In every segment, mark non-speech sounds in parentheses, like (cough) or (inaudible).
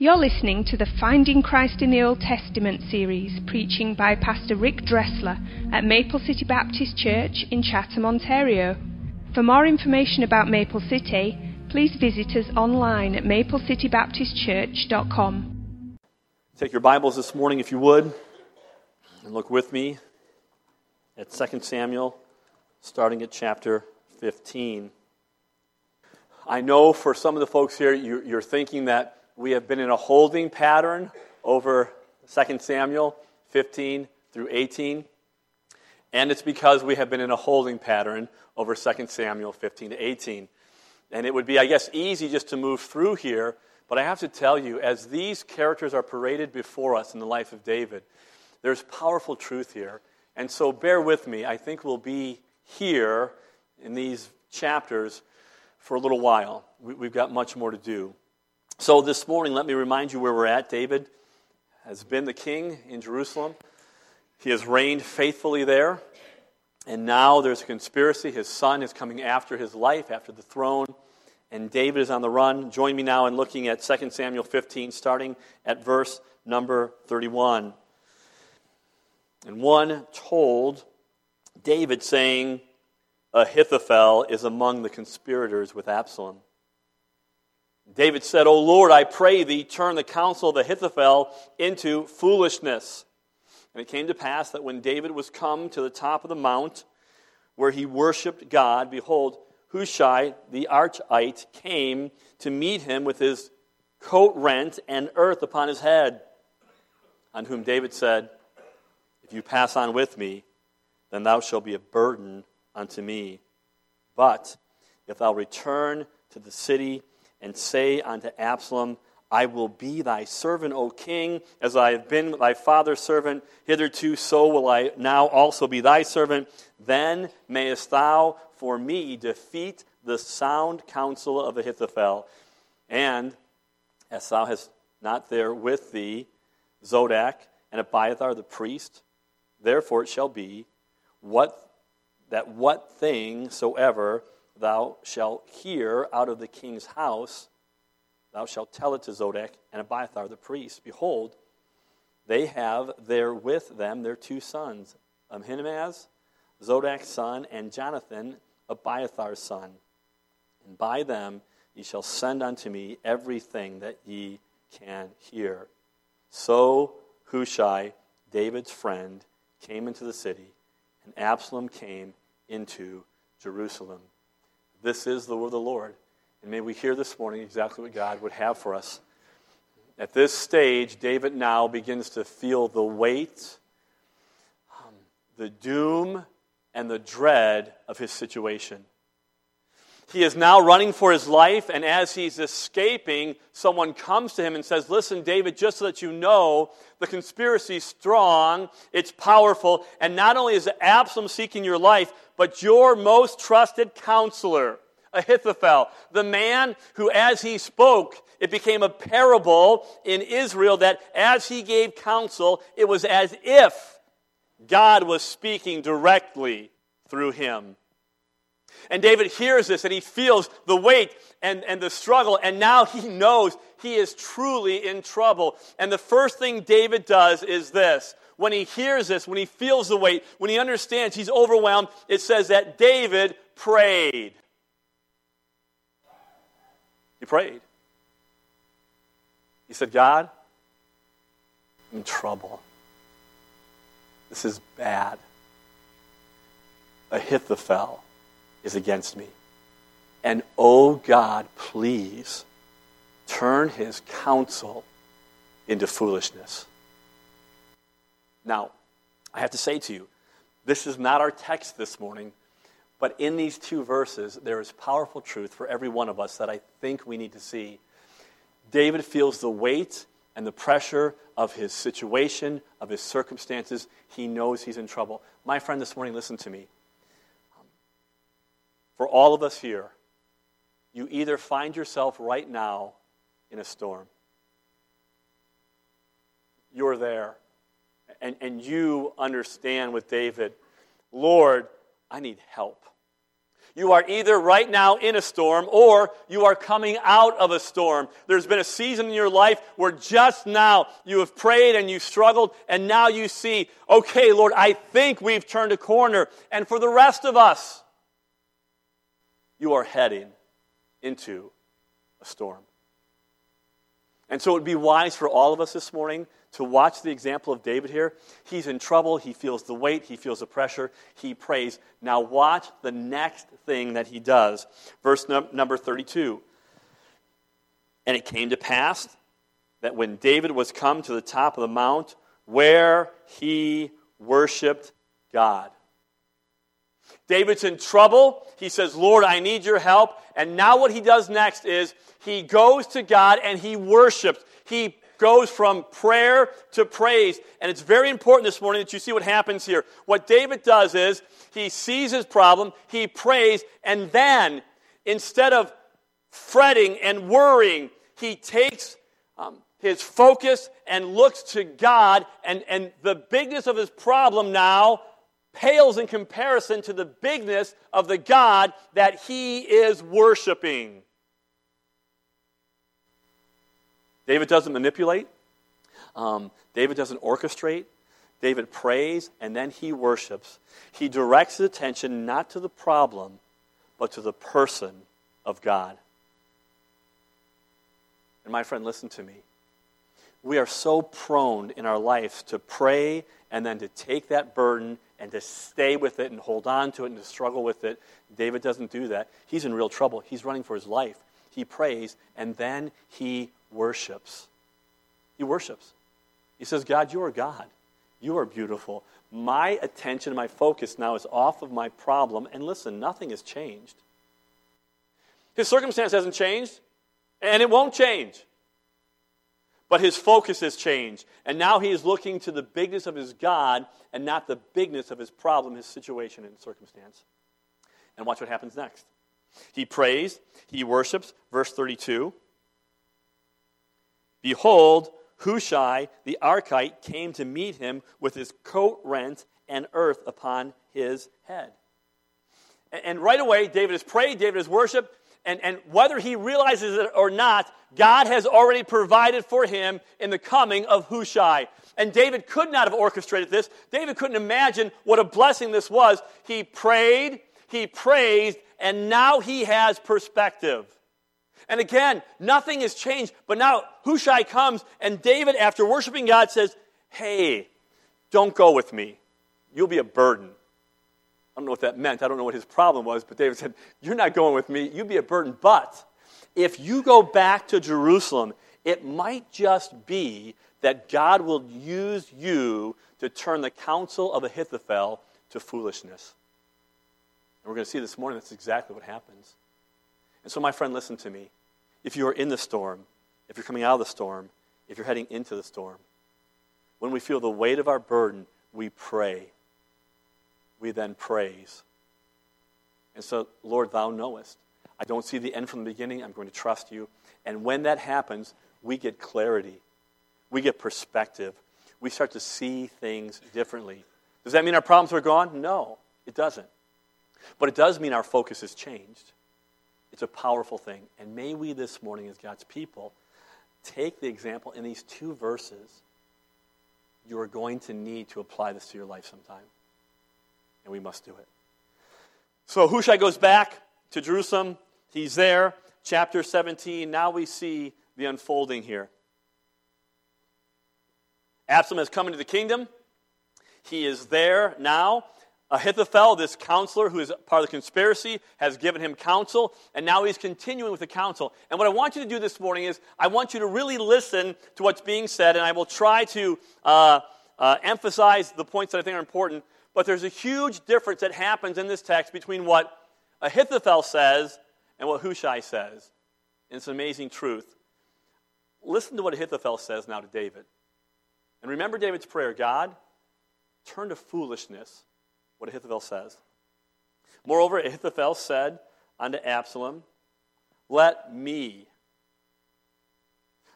You're listening to the Finding Christ in the Old Testament series, preaching by Pastor Rick Dressler at Maple City Baptist Church in Chatham, Ontario. For more information about Maple City, please visit us online at maplecitybaptistchurch.com. Take your Bibles this morning, if you would, and look with me at 2 Samuel, starting at chapter 15. I know for some of the folks here, you're thinking that we have been in a holding pattern over 2 Samuel 15 through 18. And it's because we have been in a holding pattern over 2 Samuel 15 to 18. And it would be, I guess, easy just to move through here, but I have to tell you, as these characters are paraded before us in the life of David, there's powerful truth here. And so bear with me. I think we'll be here in these chapters for a little while. We've got much more to do. So, this morning, let me remind you where we're at. David has been the king in Jerusalem, he has reigned faithfully there. And now there's a conspiracy. His son is coming after his life, after the throne, and David is on the run. Join me now in looking at 2 Samuel 15, starting at verse number 31. And one told David, saying, Ahithophel is among the conspirators with Absalom. David said, O Lord, I pray thee, turn the counsel of Ahithophel into foolishness. And it came to pass that when David was come to the top of the mount where he worshipped God, behold, Hushai the Archite came to meet him with his coat rent and earth upon his head. On whom David said, If you pass on with me, then thou shalt be a burden unto me. But if thou return to the city, and say unto Absalom, I will be thy servant, O king, as I have been thy father's servant hitherto, so will I now also be thy servant. Then mayest thou for me defeat the sound counsel of Ahithophel. And as thou hast not there with thee Zadok and Abiathar the priest, therefore it shall be what that what thing soever thou shalt hear out of the king's house, thou shalt tell it to Zadok and Abiathar the priest. Behold, they have there with them their two sons, Ahimaaz, Zadok's son, and Jonathan, Abiathar's son. And by them ye shall send unto me everything that ye can hear. So Hushai, David's friend, came into the city, and Absalom came into Jerusalem. This is the word of the Lord. And may we hear this morning exactly what God would have for us. At this stage, David now begins to feel the weight, um, the doom, and the dread of his situation. He is now running for his life, and as he's escaping, someone comes to him and says, Listen, David, just so that you know, the conspiracy is strong, it's powerful, and not only is Absalom seeking your life, but your most trusted counselor, Ahithophel, the man who, as he spoke, it became a parable in Israel that as he gave counsel, it was as if God was speaking directly through him. And David hears this and he feels the weight and, and the struggle, and now he knows he is truly in trouble. And the first thing David does is this. When he hears this, when he feels the weight, when he understands he's overwhelmed, it says that David prayed. He prayed. He said, God, I'm in trouble. This is bad. Ahithophel is against me. And oh God, please turn his counsel into foolishness. Now, I have to say to you, this is not our text this morning, but in these two verses, there is powerful truth for every one of us that I think we need to see. David feels the weight and the pressure of his situation, of his circumstances. He knows he's in trouble. My friend, this morning, listen to me. For all of us here, you either find yourself right now in a storm, you're there, and, and you understand with David, Lord, I need help. You are either right now in a storm or you are coming out of a storm. There's been a season in your life where just now you have prayed and you struggled, and now you see, okay, Lord, I think we've turned a corner. And for the rest of us, you are heading into a storm. And so it would be wise for all of us this morning to watch the example of David here. He's in trouble. He feels the weight. He feels the pressure. He prays. Now, watch the next thing that he does. Verse num- number 32. And it came to pass that when David was come to the top of the mount, where he worshiped God. David's in trouble. He says, Lord, I need your help. And now what he does next is he goes to God and he worships. He goes from prayer to praise. And it's very important this morning that you see what happens here. What David does is he sees his problem, he prays, and then instead of fretting and worrying, he takes um, his focus and looks to God, and, and the bigness of his problem now pales in comparison to the bigness of the God that he is worshiping. David doesn't manipulate. Um, David doesn't orchestrate. David prays and then he worships. He directs his attention not to the problem, but to the person of God. And my friend, listen to me. We are so prone in our lives to pray and then to take that burden and to stay with it and hold on to it and to struggle with it. David doesn't do that. He's in real trouble. He's running for his life. He prays and then he worships. He worships. He says, God, you are God. You are beautiful. My attention, my focus now is off of my problem. And listen, nothing has changed. His circumstance hasn't changed, and it won't change. But his focus has changed. And now he is looking to the bigness of his God and not the bigness of his problem, his situation, and circumstance. And watch what happens next. He prays, he worships, verse 32. Behold, Hushai the Archite came to meet him with his coat rent and earth upon his head. And right away, David has prayed, David has worshiped, and, and whether he realizes it or not, God has already provided for him in the coming of Hushai. And David could not have orchestrated this. David couldn't imagine what a blessing this was. He prayed, he praised, and now he has perspective. And again, nothing has changed. But now Hushai comes, and David, after worshiping God, says, Hey, don't go with me. You'll be a burden. I don't know what that meant. I don't know what his problem was, but David said, You're not going with me. You'll be a burden. But if you go back to Jerusalem, it might just be that God will use you to turn the counsel of Ahithophel to foolishness. And we're going to see this morning that's exactly what happens. And so, my friend, listen to me if you are in the storm, if you're coming out of the storm, if you're heading into the storm, when we feel the weight of our burden, we pray. We then praise. And so, Lord, thou knowest. I don't see the end from the beginning. I'm going to trust you. And when that happens, we get clarity, we get perspective. We start to see things differently. Does that mean our problems are gone? No, it doesn't. But it does mean our focus has changed. It's a powerful thing. And may we this morning, as God's people, take the example in these two verses. You are going to need to apply this to your life sometime. And we must do it. So Hushai goes back to Jerusalem. He's there. Chapter 17. Now we see the unfolding here. Absalom has come into the kingdom. He is there now. Ahithophel, this counselor who is part of the conspiracy, has given him counsel, and now he's continuing with the counsel. And what I want you to do this morning is I want you to really listen to what's being said, and I will try to uh, uh, emphasize the points that I think are important. But there's a huge difference that happens in this text between what Ahithophel says and what Hushai says. And it's an amazing truth. Listen to what Ahithophel says now to David. And remember David's prayer God, turn to foolishness what Ahithophel says. Moreover, Ahithophel said unto Absalom, Let me,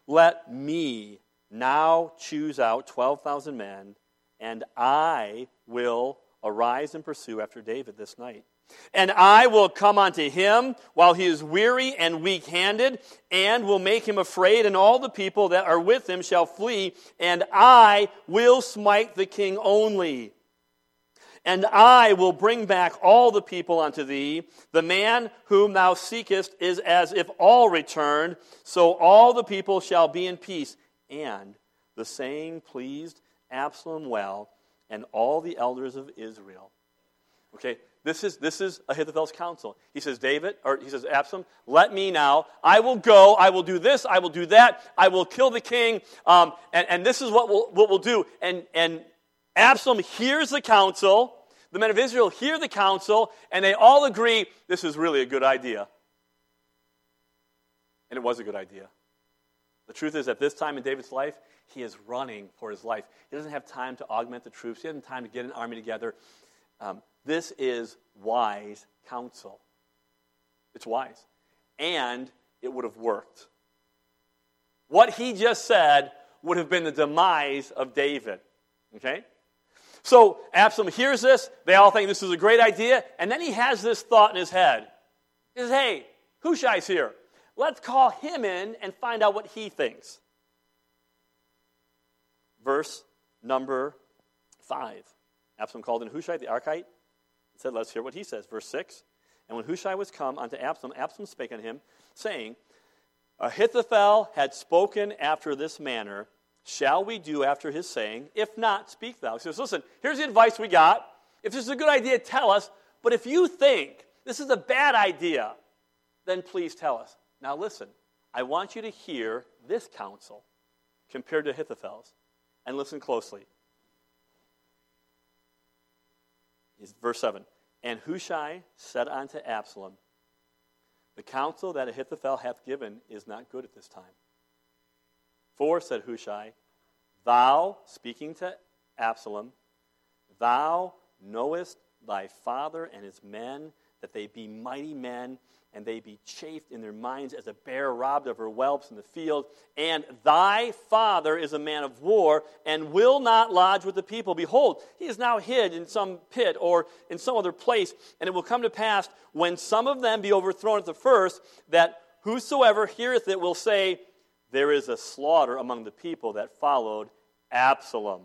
let me now choose out 12,000 men, and I will arise and pursue after David this night. And I will come unto him while he is weary and weak handed, and will make him afraid, and all the people that are with him shall flee, and I will smite the king only. And I will bring back all the people unto thee. The man whom thou seekest is as if all returned, so all the people shall be in peace. And the saying pleased Absalom well, and all the elders of Israel. Okay, this is, this is Ahithophel's counsel. He says, David, or he says, Absalom, let me now. I will go. I will do this. I will do that. I will kill the king. Um, and, and this is what we'll, what we'll do. And, and Absalom hears the counsel. The men of Israel hear the counsel, and they all agree this is really a good idea. And it was a good idea. The truth is, at this time in David's life, he is running for his life. He doesn't have time to augment the troops, he doesn't have time to get an army together. Um, this is wise counsel. It's wise. And it would have worked. What he just said would have been the demise of David. Okay? So Absalom hears this. They all think this is a great idea. And then he has this thought in his head. He says, Hey, Hushai's here. Let's call him in and find out what he thinks. Verse number 5. Absalom called in Hushai the Archite and said, Let's hear what he says. Verse 6 And when Hushai was come unto Absalom, Absalom spake unto him, saying, Ahithophel had spoken after this manner. Shall we do after his saying? If not, speak thou. He says, Listen, here's the advice we got. If this is a good idea, tell us. But if you think this is a bad idea, then please tell us. Now, listen, I want you to hear this counsel compared to Ahithophel's, and listen closely. Verse 7 And Hushai said unto Absalom, The counsel that Ahithophel hath given is not good at this time. For, said Hushai, Thou, speaking to Absalom, thou knowest thy father and his men, that they be mighty men and they be chafed in their minds as a bear robbed of her whelps in the field. And thy father is a man of war and will not lodge with the people. Behold, he is now hid in some pit or in some other place. And it will come to pass when some of them be overthrown at the first, that whosoever heareth it will say, There is a slaughter among the people that followed Absalom.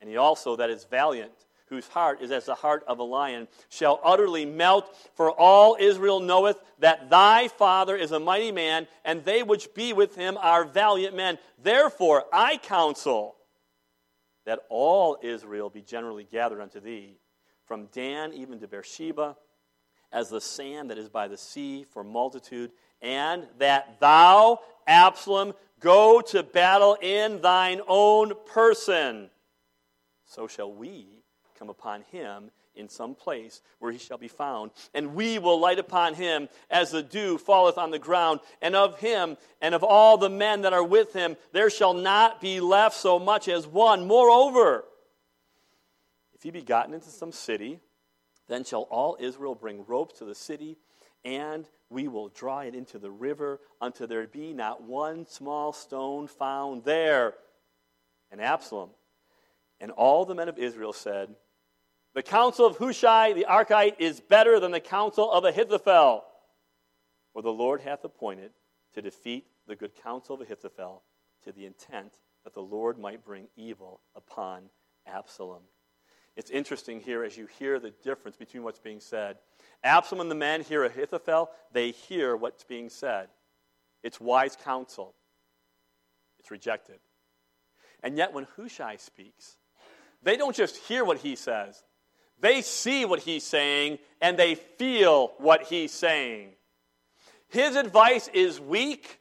And he also that is valiant whose heart is as the heart of a lion, shall utterly melt. For all Israel knoweth that thy father is a mighty man, and they which be with him are valiant men. Therefore I counsel that all Israel be generally gathered unto thee, from Dan even to Beersheba, as the sand that is by the sea for multitude, and that thou, Absalom, go to battle in thine own person. So shall we come upon him in some place where he shall be found. And we will light upon him as the dew falleth on the ground. And of him and of all the men that are with him, there shall not be left so much as one. Moreover, if he be gotten into some city, then shall all Israel bring ropes to the city, and we will draw it into the river until there be not one small stone found there. And Absalom and all the men of Israel said, the counsel of Hushai the Archite is better than the counsel of Ahithophel. For the Lord hath appointed to defeat the good counsel of Ahithophel to the intent that the Lord might bring evil upon Absalom. It's interesting here as you hear the difference between what's being said. Absalom and the men hear Ahithophel, they hear what's being said. It's wise counsel, it's rejected. And yet, when Hushai speaks, they don't just hear what he says, they see what he's saying and they feel what he's saying. His advice is weak,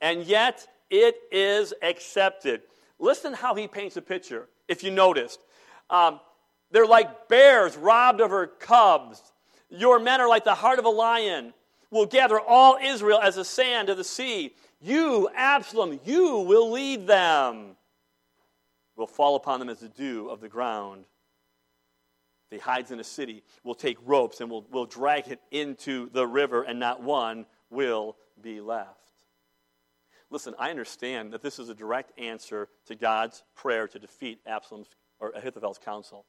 and yet it is accepted. Listen how he paints a picture, if you noticed. Um, they're like bears robbed of their cubs. Your men are like the heart of a lion. Will gather all Israel as the sand of the sea. You, Absalom, you will lead them. Will fall upon them as the dew of the ground he hides in a city, will take ropes and will, will drag it into the river, and not one will be left. Listen, I understand that this is a direct answer to God's prayer to defeat Absalom's or Ahithophel's counsel.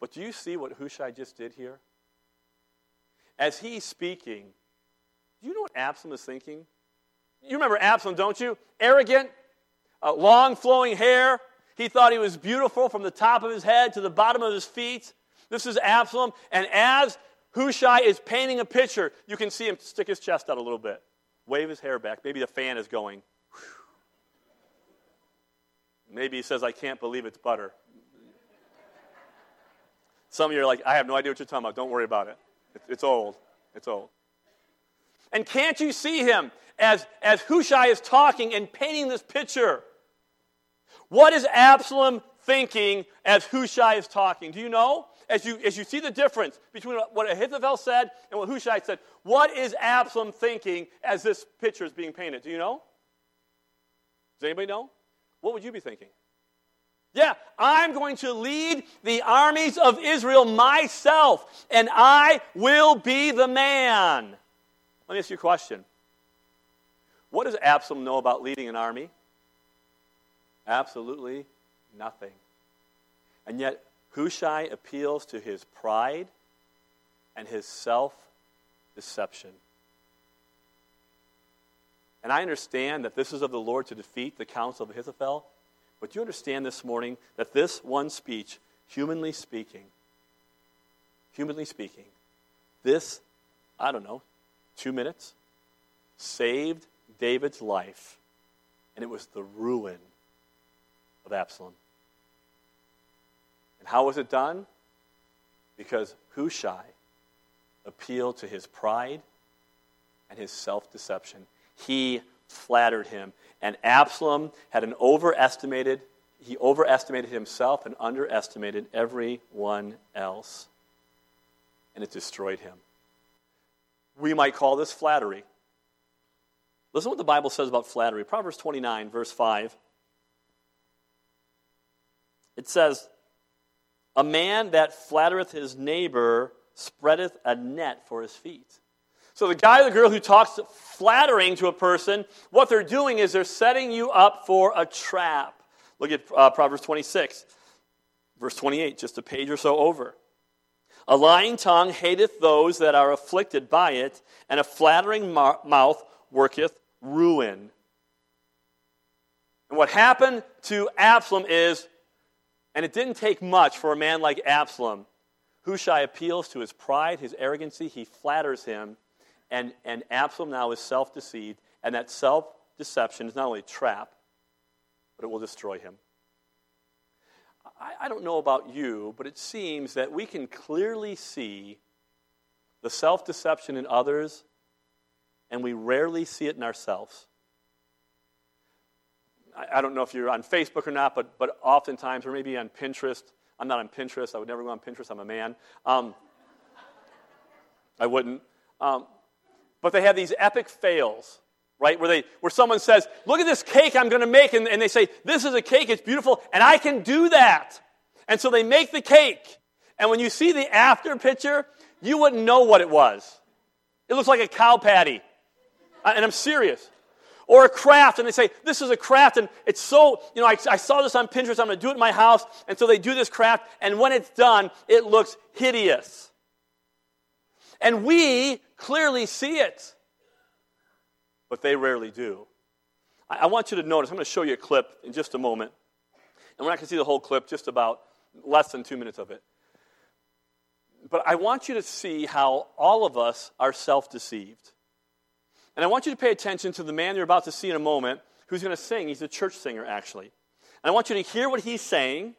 But do you see what Hushai just did here? as he's speaking, do you know what Absalom is thinking? You remember Absalom, don't you? Arrogant, uh, long flowing hair. He thought he was beautiful from the top of his head to the bottom of his feet. This is Absalom. And as Hushai is painting a picture, you can see him stick his chest out a little bit, wave his hair back. Maybe the fan is going. Maybe he says, I can't believe it's butter. Some of you are like, I have no idea what you're talking about. Don't worry about it. It's old. It's old. And can't you see him as, as Hushai is talking and painting this picture? What is Absalom thinking as Hushai is talking? Do you know? As you, as you see the difference between what Ahithophel said and what Hushai said, what is Absalom thinking as this picture is being painted? Do you know? Does anybody know? What would you be thinking? Yeah, I'm going to lead the armies of Israel myself, and I will be the man. Let me ask you a question. What does Absalom know about leading an army? Absolutely nothing. And yet, Hushai appeals to his pride and his self deception. And I understand that this is of the Lord to defeat the counsel of Ahithophel, but you understand this morning that this one speech, humanly speaking, humanly speaking, this, I don't know, two minutes, saved David's life, and it was the ruin of Absalom. How was it done? Because Hushai appealed to his pride and his self deception. He flattered him. And Absalom had an overestimated, he overestimated himself and underestimated everyone else. And it destroyed him. We might call this flattery. Listen to what the Bible says about flattery. Proverbs 29, verse 5. It says, A man that flattereth his neighbor spreadeth a net for his feet. So the guy or the girl who talks flattering to a person, what they're doing is they're setting you up for a trap. Look at uh, Proverbs 26, verse 28, just a page or so over. A lying tongue hateth those that are afflicted by it, and a flattering mouth worketh ruin. And what happened to Absalom is, and it didn't take much for a man like Absalom, Hushai appeals to his pride, his arrogancy, he flatters him, and, and Absalom now is self deceived, and that self deception is not only a trap, but it will destroy him. I, I don't know about you, but it seems that we can clearly see the self deception in others, and we rarely see it in ourselves. I, don't know if you're on Facebook or not, but, but oftentimes, or maybe on Pinterest. I'm not on Pinterest. I would never go on Pinterest. I'm a man. Um, I wouldn't. Um, but they have these epic fails right where they where someone says look at this cake i'm going to make and, and they say this is a cake it's beautiful and i can do that and so they make the cake and when you see the after picture you wouldn't know what it was it looks like a cow patty and i'm serious or a craft and they say this is a craft and it's so you know I, I saw this on pinterest i'm going to do it in my house and so they do this craft and when it's done it looks hideous and we clearly see it. But they rarely do. I, I want you to notice, I'm going to show you a clip in just a moment. And we're not going to see the whole clip, just about less than two minutes of it. But I want you to see how all of us are self deceived. And I want you to pay attention to the man you're about to see in a moment who's going to sing. He's a church singer, actually. And I want you to hear what he's saying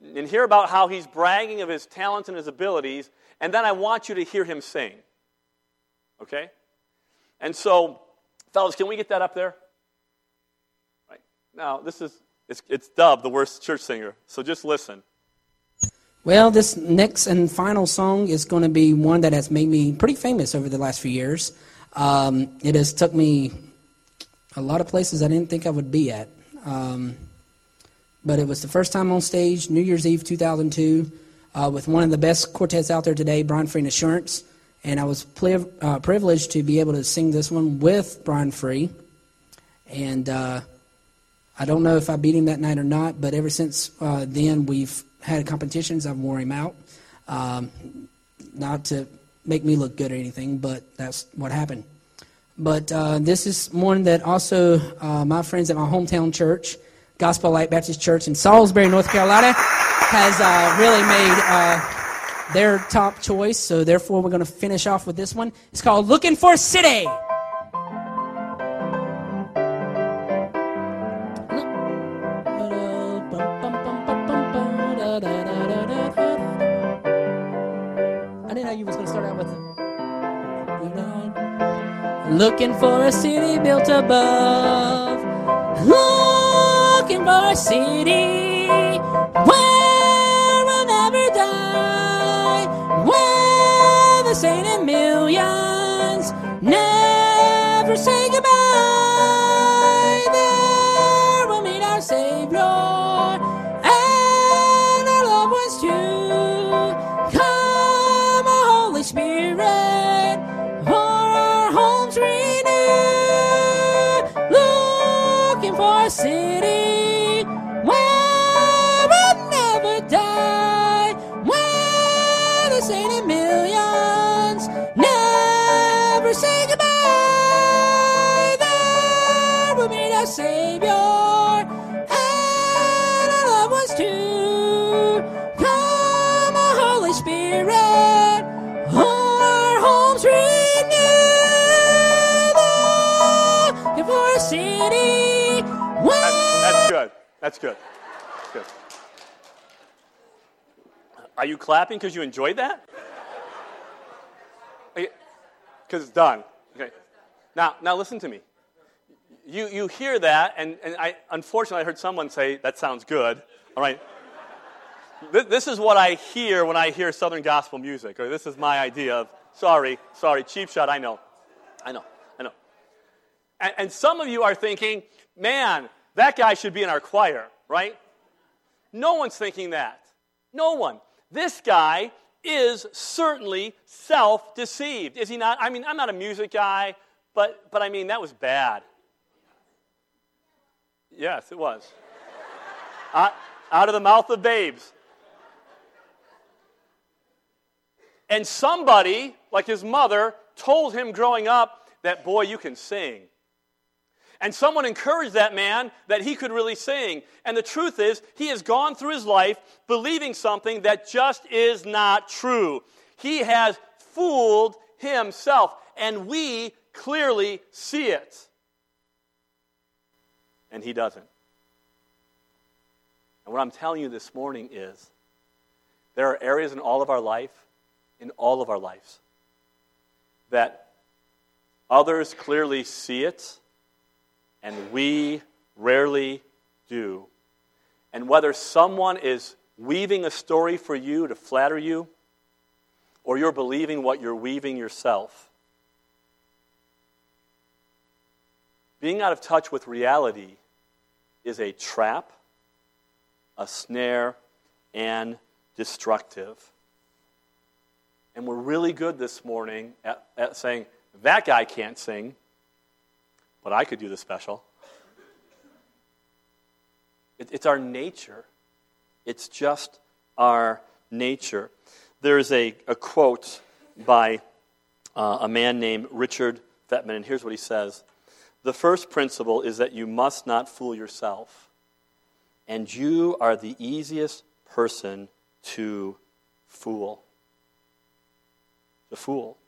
and hear about how he's bragging of his talents and his abilities. And then I want you to hear him sing. Okay? And so, fellas, can we get that up there? Right. Now, this is, it's, it's dubbed the worst church singer, so just listen. Well, this next and final song is going to be one that has made me pretty famous over the last few years. Um, it has took me a lot of places I didn't think I would be at. Um, but it was the first time on stage, New Year's Eve 2002, uh, with one of the best quartets out there today, Brian Free and Assurance and I was uh, privileged to be able to sing this one with Brian Free. And uh, I don't know if I beat him that night or not, but ever since uh, then, we've had competitions. I've wore him out. Um, not to make me look good or anything, but that's what happened. But uh, this is one that also uh, my friends at my hometown church, Gospel Light Baptist Church in Salisbury, North Carolina, has uh, really made uh, their top choice. So therefore, we're going to finish off with this one. It's called "Looking for a City." Looking for a city built above. Looking for a city where we'll never die. Where the saint in millions never say goodbye. City where That's good. That's good. That's good. Are you clapping because you enjoyed that? Because it's done. Okay. Now, now listen to me. You, you hear that, and, and I, unfortunately, I heard someone say, that sounds good. All right. This, this is what I hear when I hear Southern gospel music, or this is my idea of, sorry, sorry, cheap shot, I know, I know. And, and some of you are thinking, man, that guy should be in our choir, right? No one's thinking that. No one. This guy is certainly self deceived, is he not? I mean, I'm not a music guy, but, but I mean, that was bad. Yes, it was. (laughs) out, out of the mouth of babes. And somebody, like his mother, told him growing up that, boy, you can sing. And someone encouraged that man that he could really sing. And the truth is, he has gone through his life believing something that just is not true. He has fooled himself, and we clearly see it. And he doesn't. And what I'm telling you this morning is there are areas in all of our life, in all of our lives, that others clearly see it and we rarely do. And whether someone is weaving a story for you to flatter you, or you're believing what you're weaving yourself, being out of touch with reality is a trap, a snare, and destructive. And we're really good this morning at, at saying, that guy can't sing but I could do the special. It, it's our nature. It's just our nature. There's a, a quote by uh, a man named Richard Feynman, and here's what he says The first principle is that you must not fool yourself, and you are the easiest person to fool. The fool.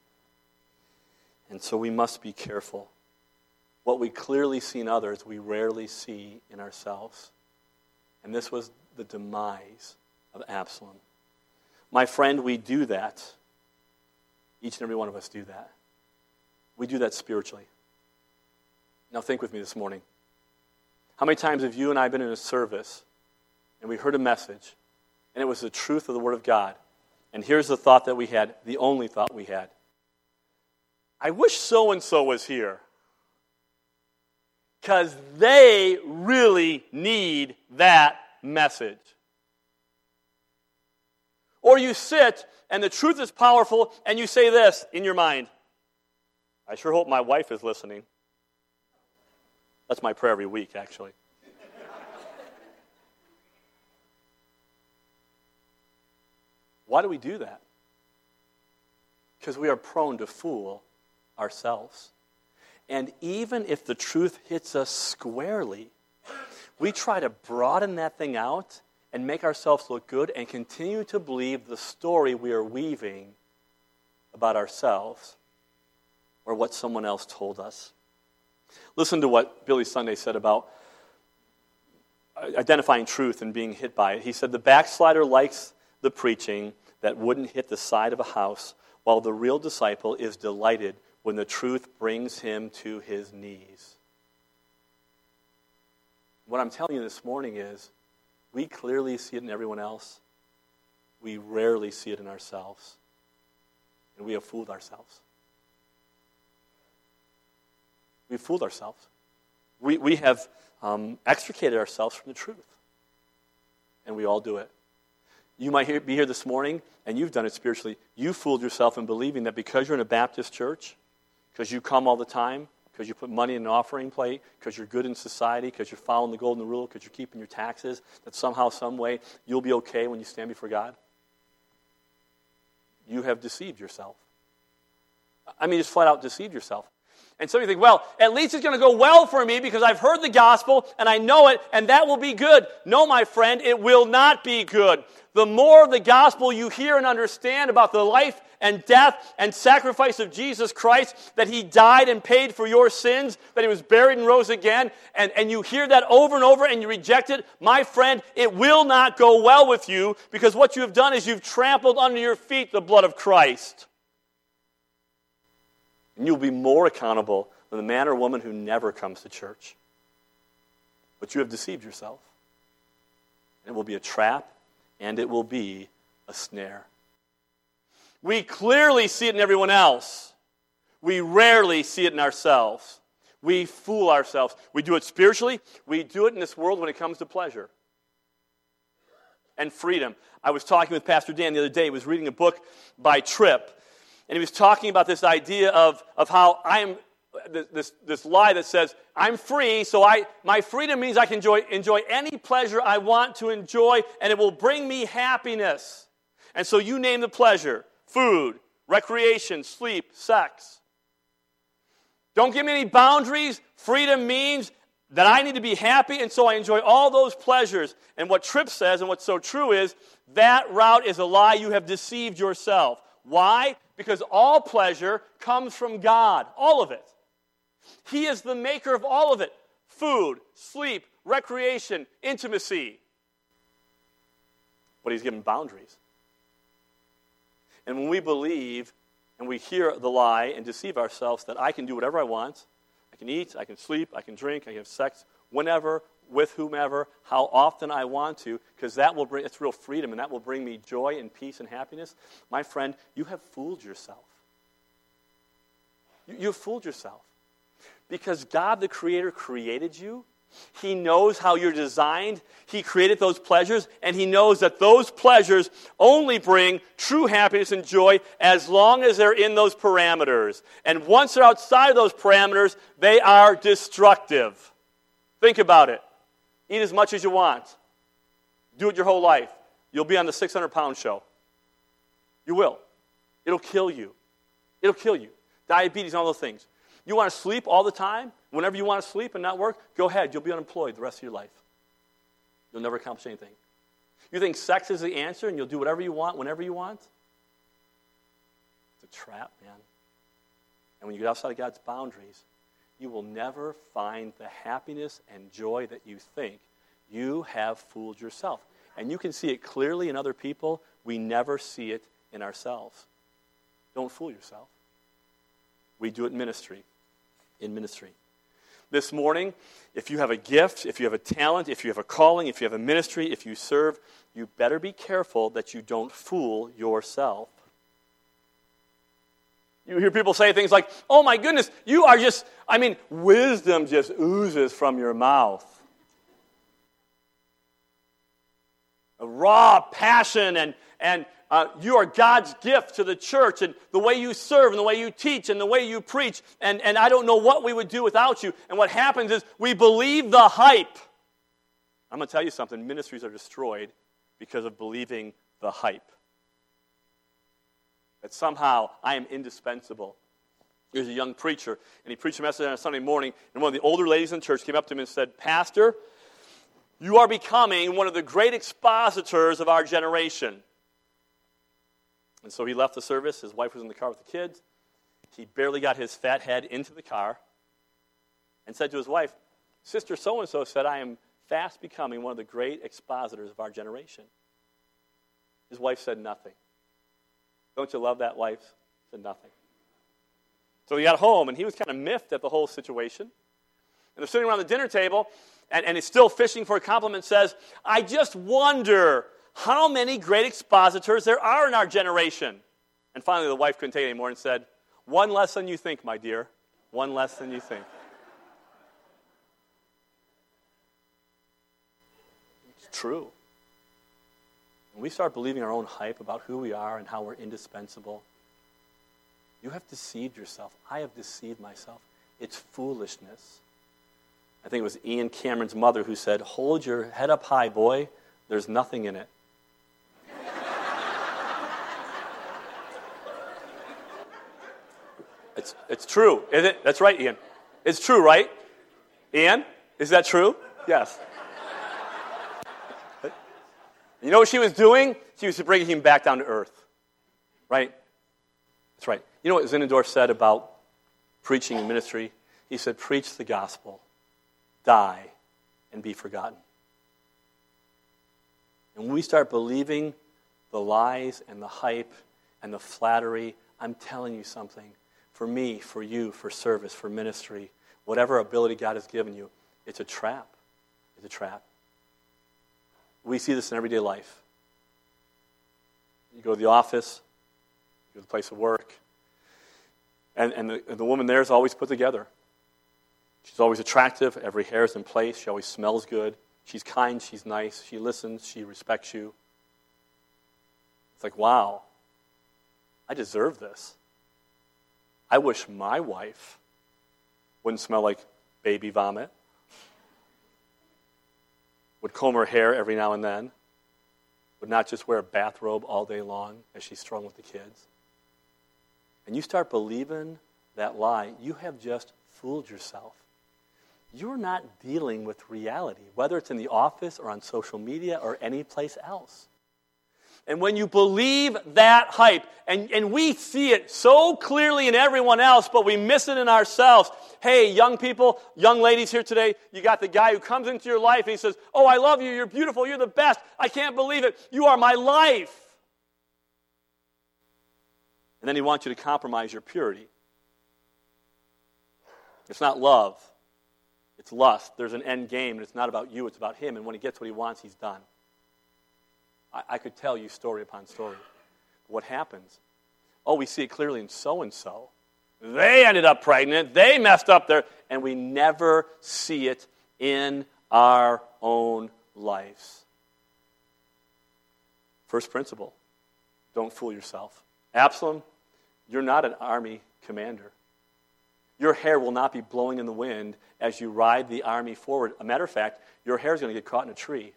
And so we must be careful. What we clearly see in others, we rarely see in ourselves. And this was the demise of Absalom. My friend, we do that. Each and every one of us do that. We do that spiritually. Now, think with me this morning. How many times have you and I been in a service and we heard a message and it was the truth of the Word of God? And here's the thought that we had, the only thought we had. I wish so and so was here because they really need that message. Or you sit and the truth is powerful and you say this in your mind I sure hope my wife is listening. That's my prayer every week, actually. Why do we do that? because we are prone to fool ourselves. And even if the truth hits us squarely, we try to broaden that thing out and make ourselves look good and continue to believe the story we are weaving about ourselves or what someone else told us. Listen to what Billy Sunday said about identifying truth and being hit by it. He said, The backslider likes the preaching that wouldn't hit the side of a house, while the real disciple is delighted when the truth brings him to his knees. What I'm telling you this morning is we clearly see it in everyone else. We rarely see it in ourselves. And we have fooled ourselves. We've fooled ourselves. We, we have um, extricated ourselves from the truth. And we all do it. You might hear, be here this morning, and you've done it spiritually. You fooled yourself in believing that because you're in a Baptist church, because you come all the time, because you put money in an offering plate, because you're good in society, because you're following the golden rule, because you're keeping your taxes, that somehow, some way, you'll be okay when you stand before God. You have deceived yourself. I mean, just flat out deceived yourself. And some of you think, well, at least it's going to go well for me because I've heard the gospel and I know it, and that will be good. No, my friend, it will not be good. The more of the gospel you hear and understand about the life and death and sacrifice of Jesus Christ, that he died and paid for your sins, that he was buried and rose again, and, and you hear that over and over and you reject it, my friend, it will not go well with you because what you have done is you've trampled under your feet the blood of Christ. And you'll be more accountable than the man or woman who never comes to church. But you have deceived yourself. It will be a trap and it will be a snare. We clearly see it in everyone else. We rarely see it in ourselves. We fool ourselves. We do it spiritually, we do it in this world when it comes to pleasure and freedom. I was talking with Pastor Dan the other day. He was reading a book by Tripp and he was talking about this idea of, of how I am this, this lie that says i'm free so I, my freedom means i can enjoy, enjoy any pleasure i want to enjoy and it will bring me happiness. And so you name the pleasure food recreation sleep sex. Don't give me any boundaries. Freedom means that i need to be happy and so i enjoy all those pleasures. And what tripp says and what's so true is that route is a lie. You have deceived yourself. Why because all pleasure comes from God, all of it. He is the maker of all of it food, sleep, recreation, intimacy. But He's given boundaries. And when we believe and we hear the lie and deceive ourselves that I can do whatever I want, I can eat, I can sleep, I can drink, I can have sex whenever, with whomever, how often I want to, because that will bring, it's real freedom, and that will bring me joy and peace and happiness. My friend, you have fooled yourself. You, you've fooled yourself. Because God, the Creator, created you. He knows how you're designed. He created those pleasures, and He knows that those pleasures only bring true happiness and joy as long as they're in those parameters. And once they're outside those parameters, they are destructive. Think about it. Eat as much as you want. Do it your whole life. You'll be on the 600 pound show. You will. It'll kill you. It'll kill you. Diabetes, and all those things. You want to sleep all the time? Whenever you want to sleep and not work, go ahead. You'll be unemployed the rest of your life. You'll never accomplish anything. You think sex is the answer and you'll do whatever you want whenever you want? It's a trap, man. And when you get outside of God's boundaries, you will never find the happiness and joy that you think. You have fooled yourself. And you can see it clearly in other people. We never see it in ourselves. Don't fool yourself. We do it in ministry. In ministry. This morning, if you have a gift, if you have a talent, if you have a calling, if you have a ministry, if you serve, you better be careful that you don't fool yourself. You hear people say things like, oh my goodness, you are just, I mean, wisdom just oozes from your mouth. A raw passion, and, and uh, you are God's gift to the church, and the way you serve, and the way you teach, and the way you preach, and, and I don't know what we would do without you. And what happens is we believe the hype. I'm going to tell you something ministries are destroyed because of believing the hype. That somehow I am indispensable. There's a young preacher, and he preached a message on a Sunday morning, and one of the older ladies in church came up to him and said, Pastor, you are becoming one of the great expositors of our generation. And so he left the service. His wife was in the car with the kids. He barely got his fat head into the car and said to his wife, Sister so and so said, I am fast becoming one of the great expositors of our generation. His wife said nothing. Don't you love that wife? Said nothing. So he got home and he was kind of miffed at the whole situation. And they're sitting around the dinner table and, and he's still fishing for a compliment, says, I just wonder how many great expositors there are in our generation. And finally, the wife couldn't take it anymore and said, One less than you think, my dear. One less than you think. It's true. When we start believing our own hype about who we are and how we're indispensable, you have deceived yourself. I have deceived myself. It's foolishness. I think it was Ian Cameron's mother who said, Hold your head up high, boy. There's nothing in it. (laughs) it's, it's true, is it? That's right, Ian. It's true, right? Ian, is that true? Yes. You know what she was doing? She was bringing him back down to earth. Right? That's right. You know what Zinzendorf said about preaching and ministry? He said, Preach the gospel die, and be forgotten. And when we start believing the lies and the hype and the flattery, I'm telling you something. For me, for you, for service, for ministry, whatever ability God has given you, it's a trap. It's a trap. We see this in everyday life. You go to the office, you go to the place of work, and, and, the, and the woman there is always put together. She's always attractive. Every hair is in place. She always smells good. She's kind. She's nice. She listens. She respects you. It's like, wow, I deserve this. I wish my wife wouldn't smell like baby vomit, would comb her hair every now and then, would not just wear a bathrobe all day long as she's strung with the kids. And you start believing that lie, you have just fooled yourself you're not dealing with reality, whether it's in the office or on social media or any place else. And when you believe that hype, and, and we see it so clearly in everyone else, but we miss it in ourselves. Hey, young people, young ladies here today, you got the guy who comes into your life and he says, Oh, I love you. You're beautiful. You're the best. I can't believe it. You are my life. And then he wants you to compromise your purity. It's not love. It's lust. There's an end game, and it's not about you, it's about him. And when he gets what he wants, he's done. I, I could tell you story upon story. What happens? Oh, we see it clearly in so and so. They ended up pregnant. They messed up their. And we never see it in our own lives. First principle don't fool yourself. Absalom, you're not an army commander. Your hair will not be blowing in the wind as you ride the army forward. A matter of fact, your hair is going to get caught in a tree.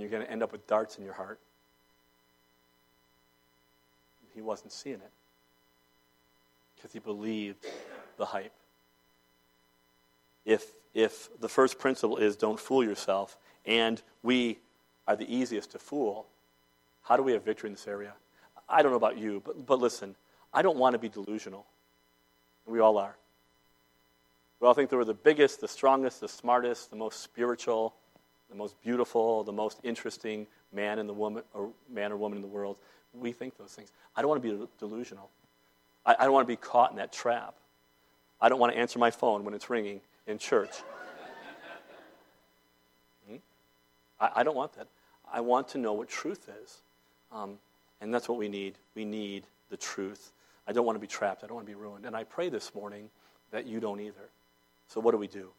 And you're going to end up with darts in your heart. He wasn't seeing it because he believed the hype. If, if the first principle is don't fool yourself, and we are the easiest to fool, how do we have victory in this area? I don't know about you, but, but listen, I don't want to be delusional. We all are. We all think that we're the biggest, the strongest, the smartest, the most spiritual, the most beautiful, the most interesting man in the woman or man or woman in the world. We think those things. I don't want to be delusional. I, I don't want to be caught in that trap. I don't want to answer my phone when it's ringing in church. hmm? I, I, don't want that. I want to know what truth is. Um, and that's what we need. We need the truth. I don't want to be trapped. I don't want to be ruined. And I pray this morning that you don't either. So, what do we do?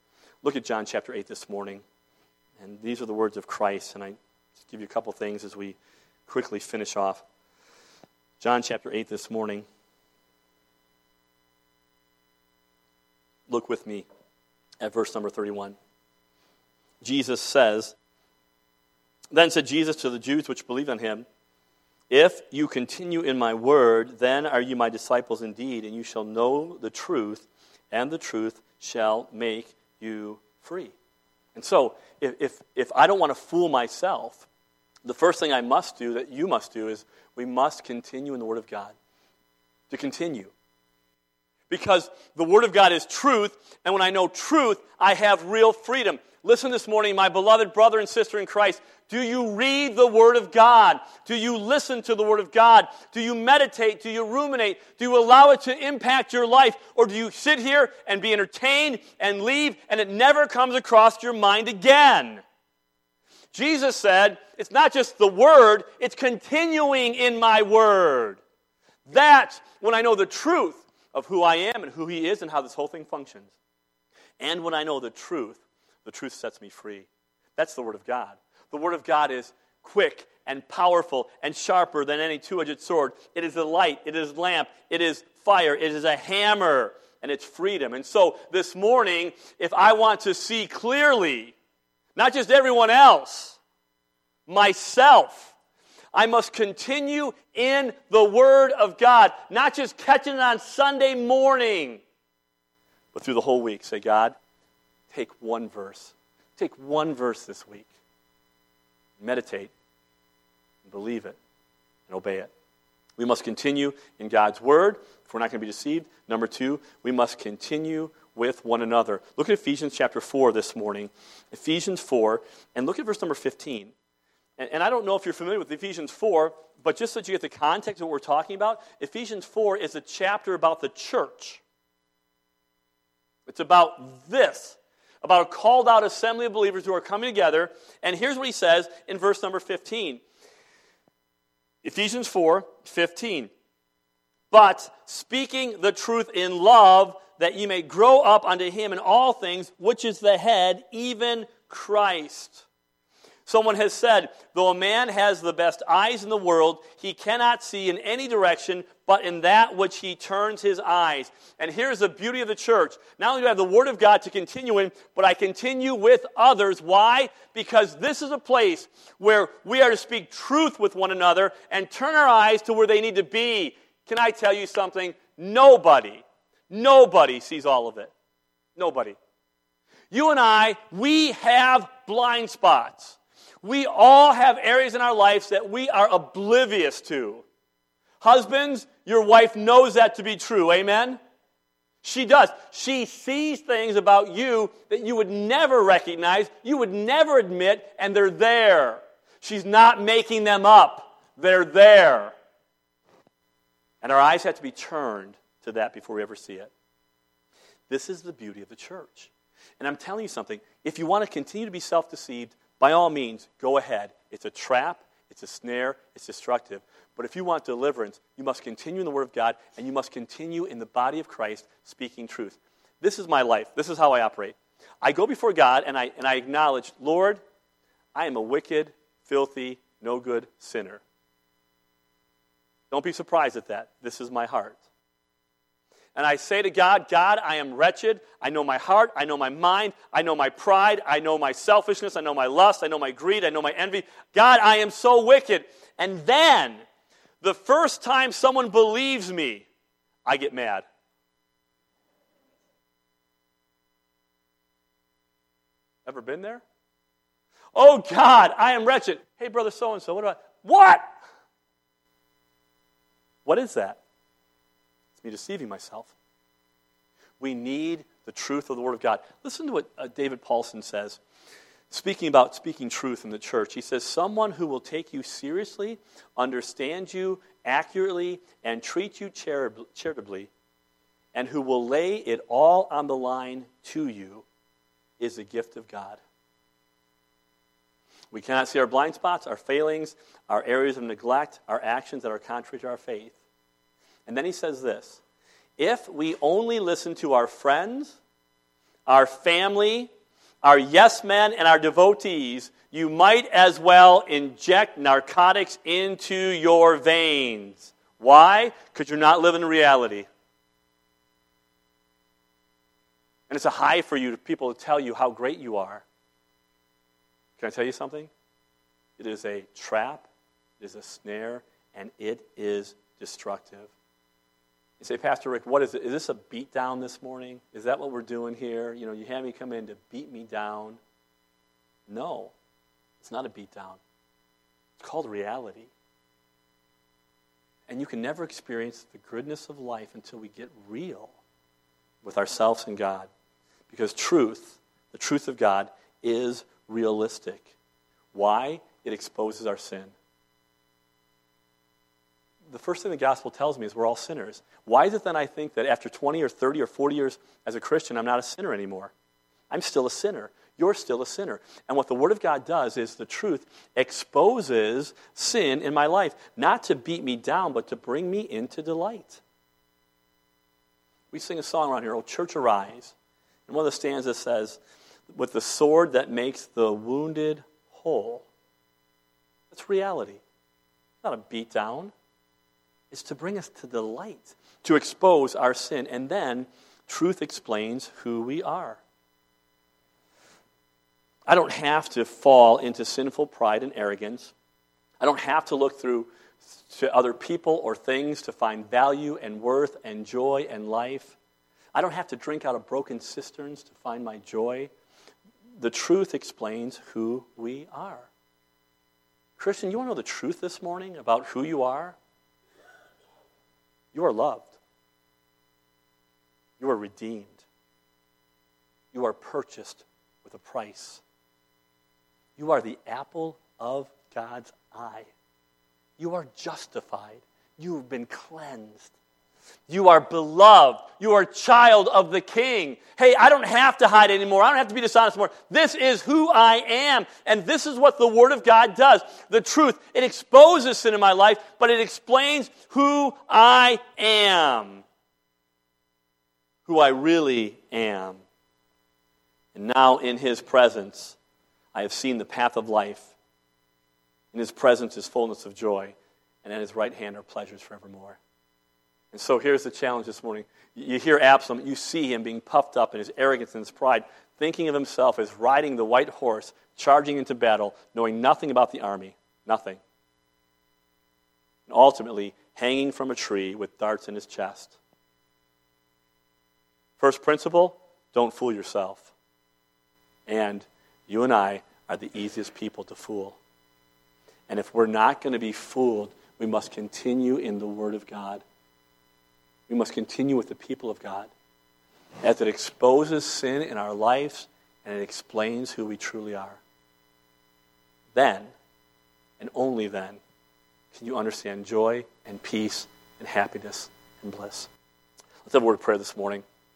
Look at John chapter 8 this morning. And these are the words of Christ. And I just give you a couple things as we quickly finish off. John chapter 8 this morning. Look with me at verse number 31. Jesus says, Then said Jesus to the Jews which believed on him, If you continue in my word, then are you my disciples indeed, and you shall know the truth, and the truth shall make you free. And so, if, if, if I don't want to fool myself, the first thing I must do, that you must do, is we must continue in the Word of God. To continue. Because the Word of God is truth, and when I know truth, I have real freedom. Listen this morning, my beloved brother and sister in Christ. Do you read the Word of God? Do you listen to the Word of God? Do you meditate? Do you ruminate? Do you allow it to impact your life? Or do you sit here and be entertained and leave and it never comes across your mind again? Jesus said, it's not just the Word, it's continuing in my Word. That's when I know the truth of who I am and who He is and how this whole thing functions. And when I know the truth the truth sets me free. That's the Word of God. The Word of God is quick and powerful and sharper than any two edged sword. It is a light, it is lamp, it is fire, it is a hammer, and it's freedom. And so this morning, if I want to see clearly, not just everyone else, myself, I must continue in the Word of God, not just catching it on Sunday morning, but through the whole week. Say, God, Take one verse. Take one verse this week. Meditate, and believe it, and obey it. We must continue in God's Word if we're not going to be deceived. Number two, we must continue with one another. Look at Ephesians chapter 4 this morning. Ephesians 4, and look at verse number 15. And, and I don't know if you're familiar with Ephesians 4, but just so you get the context of what we're talking about, Ephesians 4 is a chapter about the church. It's about this about a called out assembly of believers who are coming together. And here's what he says in verse number 15 Ephesians 4 15. But speaking the truth in love, that ye may grow up unto him in all things, which is the head, even Christ Someone has said, though a man has the best eyes in the world, he cannot see in any direction but in that which he turns his eyes. And here's the beauty of the church. Not only do I have the Word of God to continue in, but I continue with others. Why? Because this is a place where we are to speak truth with one another and turn our eyes to where they need to be. Can I tell you something? Nobody, nobody sees all of it. Nobody. You and I, we have blind spots. We all have areas in our lives that we are oblivious to. Husbands, your wife knows that to be true. Amen? She does. She sees things about you that you would never recognize, you would never admit, and they're there. She's not making them up, they're there. And our eyes have to be turned to that before we ever see it. This is the beauty of the church. And I'm telling you something if you want to continue to be self deceived, by all means, go ahead. It's a trap, it's a snare, it's destructive. But if you want deliverance, you must continue in the Word of God and you must continue in the body of Christ speaking truth. This is my life. This is how I operate. I go before God and I, and I acknowledge, Lord, I am a wicked, filthy, no good sinner. Don't be surprised at that. This is my heart and I say to God, God, I am wretched. I know my heart. I know my mind. I know my pride. I know my selfishness. I know my lust. I know my greed. I know my envy. God, I am so wicked. And then, the first time someone believes me, I get mad. Ever been there? Oh God, I am wretched. Hey, brother so and so, what about what? What is that? Me deceiving myself. We need the truth of the Word of God. Listen to what uh, David Powlison says, speaking about speaking truth in the church. He says, Someone who will take you seriously, understand you accurately, and treat you charitably, and who will lay it all on the line to you is a gift of God. We cannot see our blind spots, our failings, our areas of neglect, our actions that are contrary to our faith. And then he says this If we only listen to our friends, our family, our yes men, and our devotees, you might as well inject narcotics into your veins. Why? Because you're not living in reality. And it's a high for you to people to tell you how great you are. Can I tell you something? It is a trap, it is a snare, and it is destructive. You say, Pastor Rick, what is it? Is this a beat down this morning? Is that what we're doing here? You know, you have me come in to beat me down. No, it's not a beat down. It's called reality. And you can never experience the goodness of life until we get real with ourselves and God. Because truth, the truth of God, is realistic. Why? It exposes our sin. The first thing the gospel tells me is we're all sinners. Why is it then I think that after 20 or 30 or 40 years as a Christian, I'm not a sinner anymore? I'm still a sinner. You're still a sinner. And what the Word of God does is the truth exposes sin in my life, not to beat me down, but to bring me into delight. We sing a song around here, Oh Church Arise. And one of the stanzas says, With the sword that makes the wounded whole. That's reality. Not a beat down. It's to bring us to delight, to expose our sin. And then truth explains who we are. I don't have to fall into sinful pride and arrogance. I don't have to look through to other people or things to find value and worth and joy and life. I don't have to drink out of broken cisterns to find my joy. The truth explains who we are. Christian, you want to know the truth this morning about who you are? You are loved. You are redeemed. You are purchased with a price. You are the apple of God's eye. You are justified. You have been cleansed. You are beloved. You are a child of the king. Hey, I don't have to hide anymore. I don't have to be dishonest anymore. This is who I am. And this is what the Word of God does. The truth, it exposes sin in my life, but it explains who I am. Who I really am. And now, in His presence, I have seen the path of life. In His presence is fullness of joy, and at His right hand are pleasures forevermore. And so here's the challenge this morning. You hear Absalom, you see him being puffed up in his arrogance and his pride, thinking of himself as riding the white horse, charging into battle, knowing nothing about the army. Nothing. And ultimately, hanging from a tree with darts in his chest. First principle don't fool yourself. And you and I are the easiest people to fool. And if we're not going to be fooled, we must continue in the Word of God. We must continue with the people of God as it exposes sin in our lives and it explains who we truly are. Then, and only then, can you understand joy and peace and happiness and bliss. Let's have a word of prayer this morning.